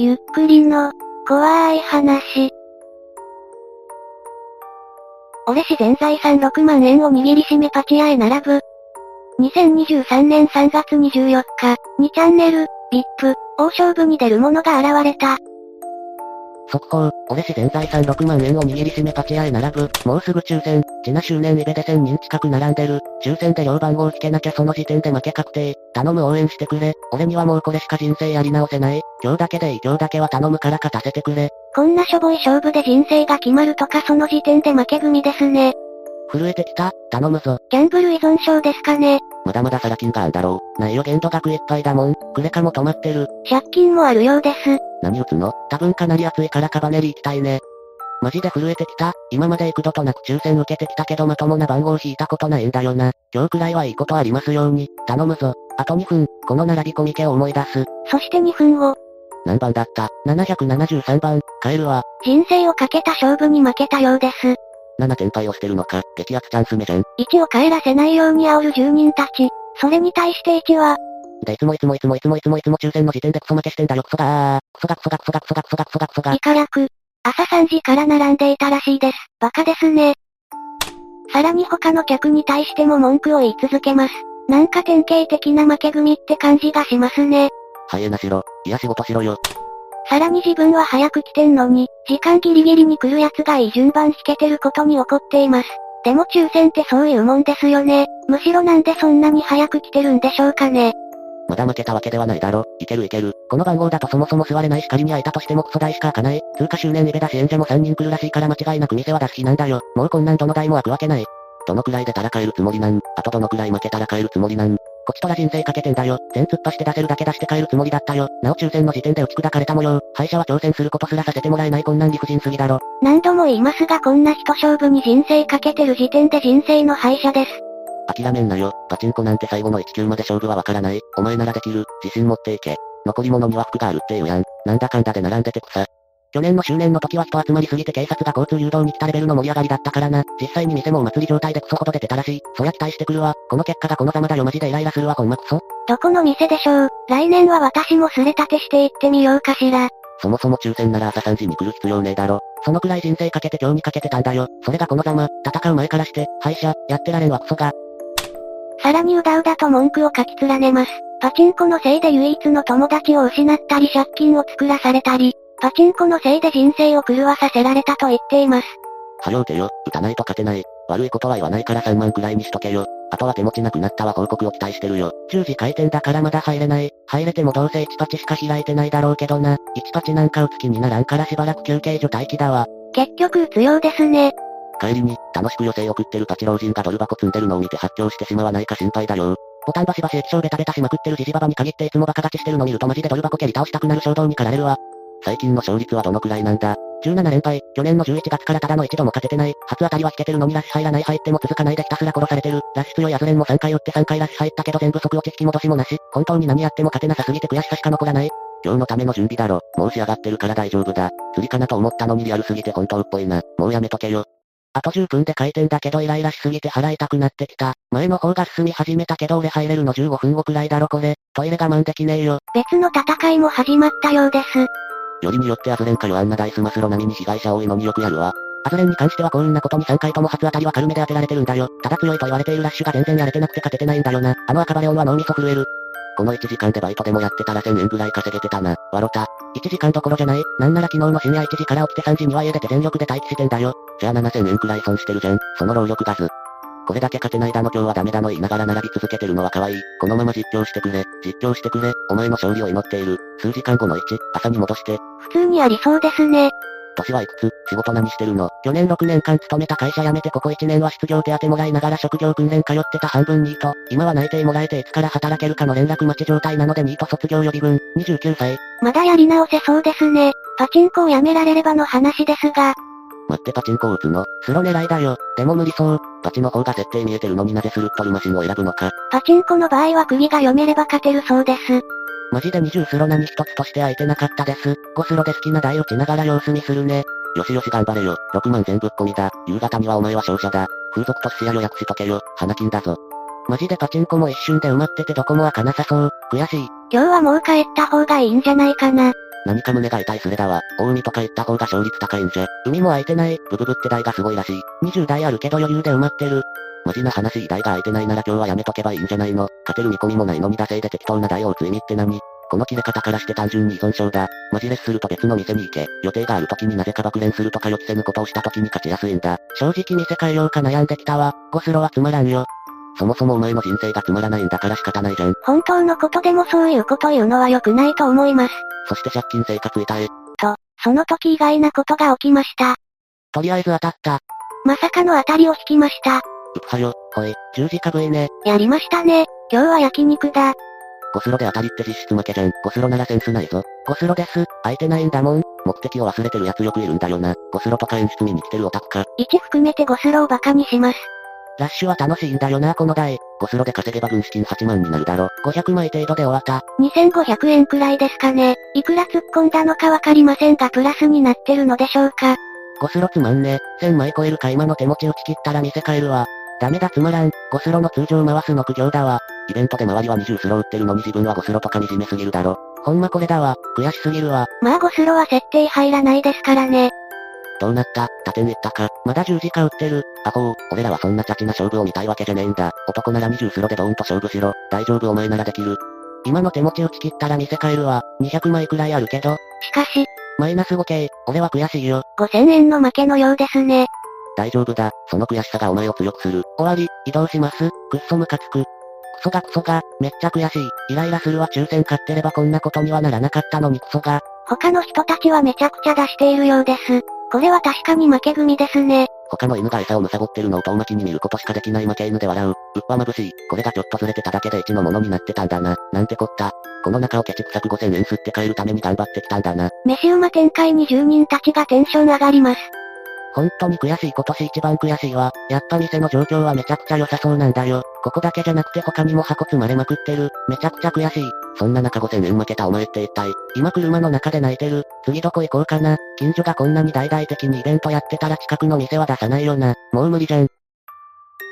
ゆっくりの、怖い話。俺自然財産6万円を握りしめパチ屋へ並ぶ。2023年3月24日、2チャンネル、VIP、大勝負に出る者が現れた。速報、俺自然財産6万円を握りしめパチ屋へ並ぶ。もうすぐ抽選。チナ周年イベで1000人近く並んでる。抽選で両番号引けなきゃその時点で負け確定。頼む応援してくれ。俺にはもうこれしか人生やり直せない。今日だけでいい今日だけは頼むから勝たせてくれ。こんなしょぼい勝負で人生が決まるとかその時点で負け組ですね。震えてきた頼むぞ。ギャンブル依存症ですかね。まだまだサラ金があんだろう。ないよ限度額いっぱいだもん。クレカも止まってる。借金もあるようです。何打つの？多分かなり熱いからカバネリ行きたいね。マジで震えてきた。今まで幾度となく抽選受けてきたけどまともな番号引いたことないんだよな。今日くらいはいいことありますように。頼むぞ。あと2分、この並び込み家を思い出す。そして2分後。何番だった ?773 番、帰るわ。人生をかけた勝負に負けたようです。7点敗をしてるのか、激アツチャンス目じゃん。1を帰らせないように煽る住人たち。それに対して1は、でいつもいつもいつもいつもいつもいつも抽選の時点でクソ負けしてんだよクソだー。クソがクソがクソがクソがクソがクソがクソが。以下略。朝3時から並んでいたらしいです。バカですね。さらに他の客に対しても文句を言い続けます。なんか典型的な負け組って感じがしますね。ハイエナしろ。いや仕事しろよ。さらに自分は早く来てんのに、時間ギリギリに来る奴がいい順番引けてることに怒っています。でも抽選ってそういうもんですよね。むしろなんでそんなに早く来てるんでしょうかね。まだ負けたわけではないだろ。いけるいける。この番号だとそもそも座れないし仮に空いたとしてもクソ台しか開かない。通過周年イベだし演者も3人来るらしいから間違いなく店は出す日なんだよ。もうこんなんどの台も開くわけない。どのくらい出たら帰るつもりなんあとどのくらい負けたら帰るつもりなんこちとら人生かけてんだよ。全突破して出せるだけ出して帰るつもりだったよ。なお抽選の時点で打ち砕かれた模様。敗者は挑戦することすらさせてもらえないこんなん理不尽すぎだろ。何度も言いますがこんな人勝負に人生かけてる時点で人生の敗者です。諦めんなよ。パチンコなんて最後の1球まで勝負はわからない。お前ならできる。自信持っていけ。残り物には服があるって言うやん。なんだかんだで並んでて草。去年の周年の時は人集まりすぎて警察が交通誘導に来たレベルの盛り上がりだったからな。実際に店もお祭り状態でクソほど出てたらしい。そりゃ期待してくるわ。この結果がこのざまだよマジでイライラするわほんまクソ。どこの店でしょう？来年は私もすれ立てしていってみようかしら。そもそも抽選なら朝3時に来る必要ねえだろ。そのくらい人生かけて今日にかけてたんだよ。それがこのざま、戦う前からして、敗者、やってられんわクソが。さらにうだうだと文句を書き連ねます。パチンコのせいで唯一の友達を失ったり借金を作らされたり、パチンコのせいで人生を狂わさせられたと言っています。はようてよ、打たないと勝てない。悪いことは言わないから3万くらいにしとけよ。あとは手持ちなくなったわ報告を期待してるよ。10時開店だからまだ入れない。入れてもどうせ1パチしか開いてないだろうけどな。1パチなんか打つ気にならんからしばらく休憩所待機だわ。結局打つようですね。帰りに、楽しく余生を送ってるパチ老人がドル箱積んでるのを見て発狂してしまわないか心配だよ。ボタンバシバシ液晶ベタベタしまくってるジジババに限っていつもバカ勝ちしてるの見るとマジでドル箱蹴り倒したくなる衝動に駆られるわ。最近の勝率はどのくらいなんだ ?17 連敗、去年の11月からただの一度も勝ててない。初当たりは引けてるのにラッシュ入らない入っても続かないでひたすら殺されてる。ラッシュ強いアズレンも3回打って3回ラッシュ入ったけど全部即落ち引き戻しもなし。本当に何やっても勝てなさすぎて悔しさしか残らない。今日のための準備だろ。もう仕上がってるから大丈夫だ。釣りかなと思ったのにリアルすぎて本当っぽいな。もうやめとけよ。あと10分で開店だけどイライラしすぎて払いたくなってきた。前の方が進み始めたけど俺入れるの15分後くらいだろこれ。トイレ我慢できねえよ。別の戦いも始まったようです。よりによってアズレンかよあんなダイスマスロ並みに被害者多いのによくやるわ。アズレンに関しては幸運なことに3回とも初当たりは軽めで当てられてるんだよ。ただ強いと言われているラッシュが全然やれてなくて勝ててないんだよな。あの赤バレオンは脳みそ震える。この1時間でバイトでもやってたら1000円ぐらい稼げてたな。わろた。1時間どころじゃない。なんなら昨日の深夜1時から起きて3時には家出て全力で待機してんだよ。じゃあ7000円くらい損してるじゃん。その労力がず。これだけ勝てないだの今日はダメだの言いながら並び続けてるのは可愛い。このまま実況してくれ。実況してくれ。お前の勝利を祈っている。数時間後の1、朝に戻して。普通にありそうですね。年はいくつ？仕事何してるの？去年6年間勤めた会社辞めてここ1年は失業手当もらいながら職業訓練通ってた半分ニート。今は内定もらえていつから働けるかの連絡待ち状態なのでニート卒業予備軍、29歳。まだやり直せそうですね。パチンコをやめられればの話ですが、待ってパチンコを打つの？スロ狙いだよ。でも無理そう。パチの方が絶対見えてるのになぜスルッとルマシンを選ぶのか。パチンコの場合は釘が読めれば勝てるそうです。マジで20スロ何一つとして空いてなかったです。5スロで好きな台打ちながら様子見するね。よしよし頑張れよ。6万全ぶっ込みだ。夕方にはお前は勝者だ。風俗と寿司屋予約しとけよ。花金だぞ。マジでパチンコも一瞬で埋まっててどこも開かなさそう。悔しい。今日はもう帰った方がいいんじゃないかな。何か胸が痛いスレだわ。大海とか行った方が勝率高いんじゃ。海も空いてない。ブブブって台がすごいらしい。20台あるけど余裕で埋まってる。マジな話台が空いてないなら今日はやめとけばいいんじゃないの。勝てる見込みもないのに惰性で適当な台を打つ意味って何？この切れ方からして単純に依存症だ。マジレスすると別の店に行け。予定がある時になぜか爆練するとか予期せぬことをした時に勝ちやすいんだ。正直店変えようか悩んできたわ。ゴスロはつまらんよ。そもそもお前の人生がつまらないんだから仕方ないじゃん。本当のことでもそういうこと言うのは良くないと思います。そして借金生活痛え。と、その時意外なことが起きました。とりあえず当たった。まさかの当たりを引きました。うっはよ、ほい。十字架食いね。やりましたね。今日は焼肉だ。ゴスロで当たりって実質負けじゃん。ゴスロならセンスないぞ。ゴスロです。空いてないんだもん。目的を忘れてる奴よくいるんだよな。ゴスロとか演出見に来てるオタクか。1含めてゴスロをバカにします。ラッシュは楽しいんだよな、この台。ゴスロで稼げば軍資金8万になるだろ。500枚程度で終わった。2500円くらいですかね。いくら突っ込んだのかわかりませんがプラスになってるのでしょうか。ゴスロつまんね。1000枚超える買い間の手持ち打ち切ったら店変えるわ。ダメだつまらん。ゴスロの通常回すの苦行だわ。イベントで周りは20スロ売ってるのに自分は5スロとか惨めすぎるだろ。ほんまこれだわ。悔しすぎるわ。まあゴスロは設定入らないですからね。どうなった？打点いったか？まだ十字架売ってる。アホー、俺らはそんなチャチな勝負を見たいわけじゃねえんだ。男なら20スロでドーンと勝負しろ。大丈夫お前ならできる。今の手持ち打ち切ったら店変えるわ。200枚くらいあるけど。しかし、マイナス 5K。俺は悔しいよ。5000円の負けのようですね。大丈夫だ。その悔しさがお前を強くする。終わり。移動します。くっそムカつく。クソがクソが、めっちゃ悔しい。イライラするわ抽選買ってればこんなことにはならなかったのにクソが。他の人たちはめちゃくちゃ出しているようです。これは確かに負け組ですね。他の犬が餌を貪ってるのを遠巻きに見ることしかできない負け犬で笑う。うっぱ眩しい。これがちょっとずれてただけで1のものになってたんだな。なんてこった。この中をケチくさく5000円吸って帰るために頑張ってきたんだな。飯馬展開に住人たちがテンション上がります。本当に悔しい今年一番悔しいわ。やっぱ店の状況はめちゃくちゃ良さそうなんだよ。ここだけじゃなくて他にも箱積まれまくってる。めちゃくちゃ悔しい。そんな中5000円負けたお前って一体。今車の中で泣いてる。次どこ行こうかな。近所がこんなに大々的にイベントやってたら近くの店は出さないよな。もう無理じゃん。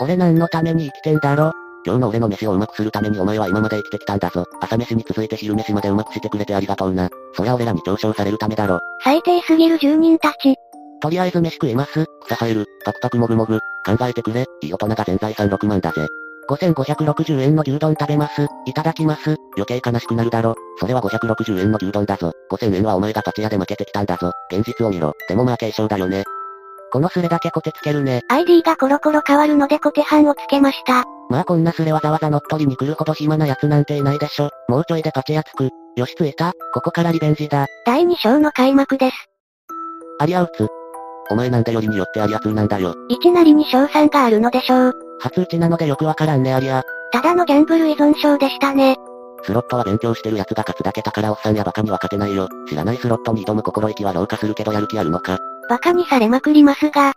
俺何のために生きてんだろ今日の俺の飯をうまくするためにお前は今まで生きてきたんだぞ。朝飯に続いて昼飯までうまくしてくれてありがとうな。そりゃ俺らに表彰されるためだろ。最低すぎる住人たち。とりあえず飯食います。草生える、パクパクもぐもぐ。考えてくれ、いい大人が全財産6万だぜ。5560円の牛丼食べます。いただきます。余計悲しくなるだろ。それは560円の牛丼だぞ。5000円はお前がパチ屋で負けてきたんだぞ。現実を見ろ。でもまあ軽傷だよね。このスレだけコテつけるね。ID がコロコロ変わるのでコテハンをつけました。まあこんなスレわざわざ乗っ取りに来るほど暇な奴なんていないでしょ。もうちょいでパチ屋つく。よしついた。ここからリベンジだ。第2章の開幕です。アリアウツ。お前なんでよりによってアリア通なんだよ。一なりに賞賛があるのでしょう。初打ちなのでよくわからんねアリア。ただのギャンブル依存症でしたね。スロットは勉強してる奴が勝つだけだからおっさんやバカには勝てないよ。知らないスロットに挑む心意気は老化するけどやる気あるのか。バカにされまくりますが、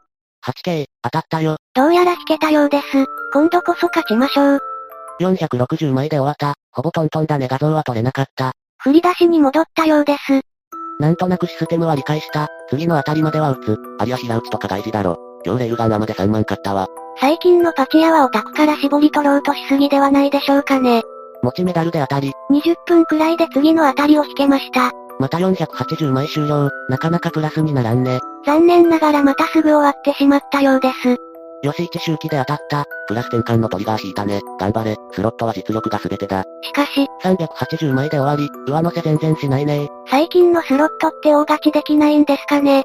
8K、当たったよ。どうやら引けたようです。今度こそ勝ちましょう。460枚で終わった。ほぼトントンだね画像は撮れなかった。振り出しに戻ったようです。なんとなくシステムは理解した。次の当たりまでは打つ。アリア平打ちとか大事だろ。今日レールガンアマで3万買ったわ。最近のパチ屋はオタクから絞り取ろうとしすぎではないでしょうかね。持ちメダルで当たり。20分くらいで次の当たりを引けました。また480枚終了。なかなかプラスにならんね。残念ながらまたすぐ終わってしまったようです。よし一周期で当たった。プラス転換のトリガー引いたね。頑張れ。スロットは実力が全てだ。しかし、380枚で終わり。上乗せ全然しないね最近のスロットって大勝ちできないんですかね。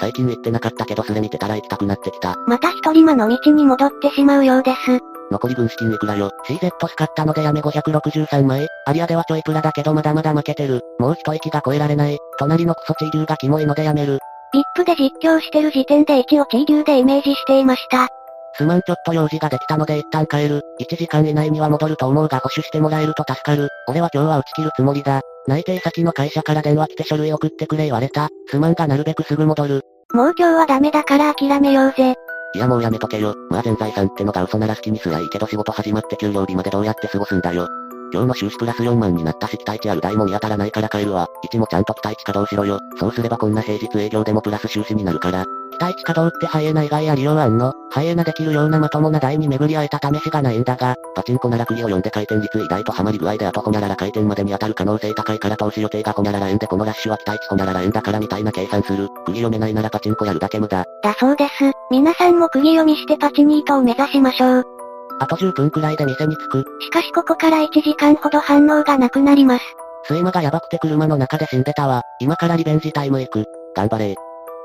最近行ってなかったけどそれ見てたら行きたくなってきた。また一人間の道に戻ってしまうようです。残り軍資金いくらよ。CZ 使ったのでやめ563枚。アリアではちょいプラだけどまだまだ負けてる。もう一息が超えられない。隣のクソチー流がキモいのでやめる。VIP で実況してる時点で一をチー流でイメージしていました。すまんちょっと用事ができたので一旦帰る。1時間以内には戻ると思うが保守してもらえると助かる。俺は今日は打ち切るつもりだ。内定先の会社から電話来て書類送ってくれ言われた。すまんがなるべくすぐ戻る。もう今日はダメだから諦めようぜ。いやもうやめとけよ。まあ全財産ってのが嘘なら好きにすりゃいいけど仕事始まって給料日までどうやって過ごすんだよ。今日の収支プラス4万になったし期待値ある台も見当たらないから帰るわ。1もちゃんと期待値稼働しろよ。そうすればこんな平日営業でもプラス収支になるから。期待値稼働ってハイエナ以外や利用あんのハイエナできるようなまともな台に巡り会えた試しがないんだが、パチンコなら釘を読んで回転率偉大とハマり具合であとほにゃらら回転まで見当たる可能性高いから投資予定がほにゃらら円でこのラッシュは期待値ほにゃらら円だからみたいな計算する。釘読めないならパチンコやるだけ無駄。だそうです。皆さんも釘読みしてパチニートを目指しましょう。あと10分くらいで店に着く。しかしここから1時間ほど反応がなくなります。睡魔がやばくて車の中で死んでたわ。今からリベンジタイム行く。頑張れ。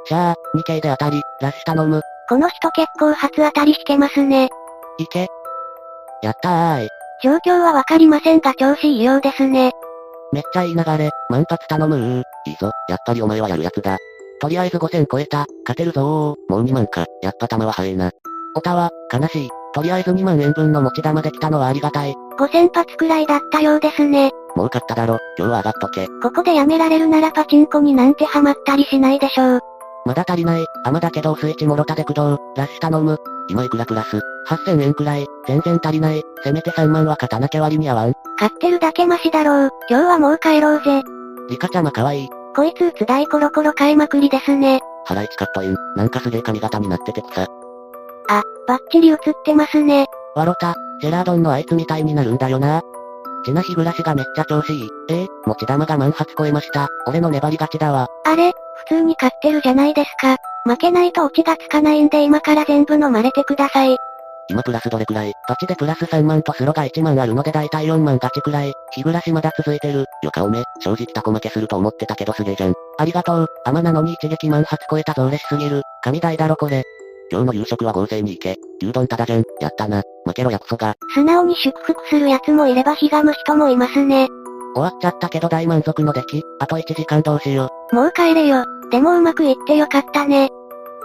しゃあ、2系で当たり、ラッシュ頼む。この人結構初当たり引けますね。いけ。やったーい。状況はわかりませんが調子いいようですね。めっちゃいい流れ、満発頼むー。いいぞ、やっぱりお前はやるやつだ。とりあえず5000超えた、勝てるぞー。もう2万か、やっぱ玉は早いな。おたは、悲しい。とりあえず2万円分の持ち玉できたのはありがたい。5000発くらいだったようですね。もう買っただろ、今日は上がっとけ。ここでやめられるならパチンコになんてハマったりしないでしょう。まだ足りない。甘だけどスイッチもろたで駆動。ラッシュ頼む。今いくらプラス ?8000 円くらい。全然足りない。せめて3万は勝たなきゃ割に合わん。買ってるだけマシだろう。今日はもう帰ろうぜ。リカちゃま可愛い。こいつつ大コロコロ買いまくりですね。払いチカットイン。なんかすげえ髪型になってて草。あ、バッチリ映ってますね。わろた、ジェラードンのあいつみたいになるんだよな。ちな日暮らしがめっちゃ調子いい。ええ持ち玉が万発超えました。俺の粘り勝ちだわ。あれ、普通に勝ってるじゃないですか。負けないとオチがつかないんで今から全部飲まれてください。今プラスどれくらい？パチでプラス3万とスロが1万あるのでだいたい4万勝ちくらい。日暮らしまだ続いてる。よかおめ、正直タコ負けすると思ってたけどすげえじゃん。ありがとう。甘なのに一撃万発超えたぞ嬉しすぎる。神代だろこれ。今日の夕食は合成に行け。牛丼ただじゃん。やったな。負けろやクソが。素直に祝福する奴もいればひがむ人もいますね。終わっちゃったけど大満足の出来。あと1時間どうしよう。もう帰れよ。でもうまくいってよかったね。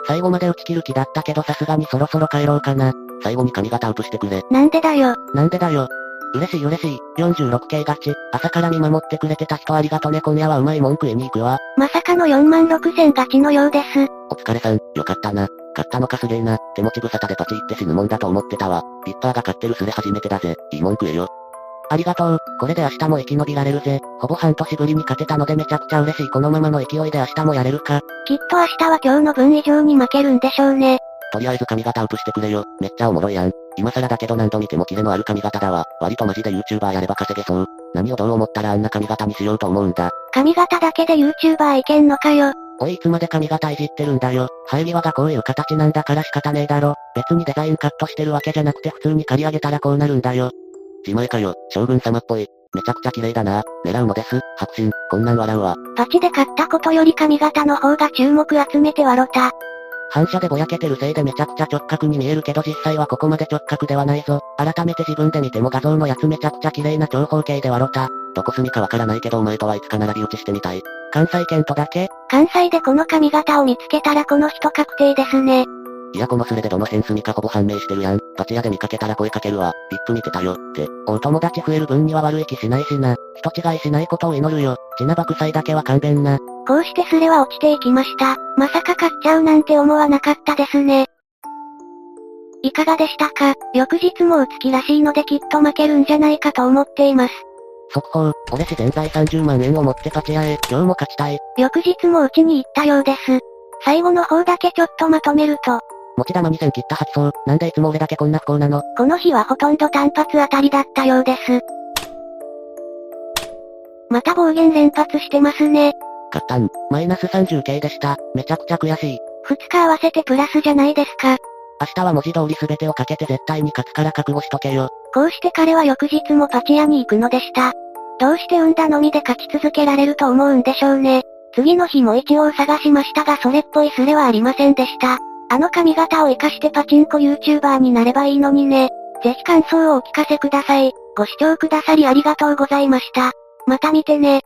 最後まで打ち切る気だったけどさすがにそろそろ帰ろうかな。最後に髪型アップしてくれ。なんでだよ。なんでだよ。嬉しい嬉しい。46系勝ち。朝から見守ってくれてた人ありがとね今夜はうまいもん食いに行くわ。まさかの4万6千勝ちのようです。お疲れさん、よかったな。買ったのかすげえな。手持ち無沙汰でパチって死ぬもんだと思ってたわ。ピッパーが買ってるスレ初めてだぜ。いいもん食えよ。ありがとう。これで明日も生き延びられるぜ。ほぼ半年ぶりに勝てたのでめちゃくちゃ嬉しい。このままの勢いで明日もやれるか。きっと明日は今日の分以上に負けるんでしょうね。とりあえず髪型アップしてくれよ。めっちゃおもろいやん。今更だけど何度見てもキレのある髪型だわ。割とマジで YouTuber やれば稼げそう。何をどう思ったらあんな髪型にしようと思うんだ。髪型だけで YouTuber いけんのかよ。おいいつまで髪型いじってるんだよ。生え際がこういう形なんだから仕方ねえだろ。別にデザインカットしてるわけじゃなくて普通に刈り上げたらこうなるんだよ。自前かよ、将軍様っぽい。めちゃくちゃ綺麗だな。狙うのです。白心、こんなん笑うわ。パチで買ったことより髪型の方が注目集めて笑った。反射でぼやけてるせいでめちゃくちゃ直角に見えるけど実際はここまで直角ではないぞ。改めて自分で見ても画像のやつめちゃくちゃ綺麗な長方形で笑った。どこ住みかわからないけどお前とはいつか並び打ちしてみたい。関西圏とだけ？関西でこの髪型を見つけたらこの人確定ですね。いやこのスレでどの辺住みかほぼ判明してるやん。パチ屋で見かけたら声かけるわ。ピップ見てたよ、って。お友達増える分には悪い気しないしな。人違いしないことを祈るよ。ちな爆災だけは勘弁な。こうしてスレは落ちていきました。まさか買っちゃうなんて思わなかったですね。いかがでしたか？翌日も打つ気らしいのできっと負けるんじゃないかと思っています。速報、俺自然財30万円を持ってパチ屋へ、今日も勝ちたい。翌日も打ちに行ったようです。最後の方だけちょっとまとめると、持ち玉2000切った発想。なんでいつも俺だけこんな不幸なの？この日はほとんど単発当たりだったようです。また暴言連発してますね。買ったん、マイナス 30K でした。めちゃくちゃ悔しい。二日合わせてプラスじゃないですか。明日は文字通り全てをかけて絶対に勝つから覚悟しとけよ。こうして彼は翌日もパチ屋に行くのでした。どうして産んだのみで勝ち続けられると思うんでしょうね。次の日も一応探しましたがそれっぽいスレはありませんでした。あの髪型を活かしてパチンコ YouTuber になればいいのにね。ぜひ感想をお聞かせください。ご視聴くださりありがとうございました。また見てね。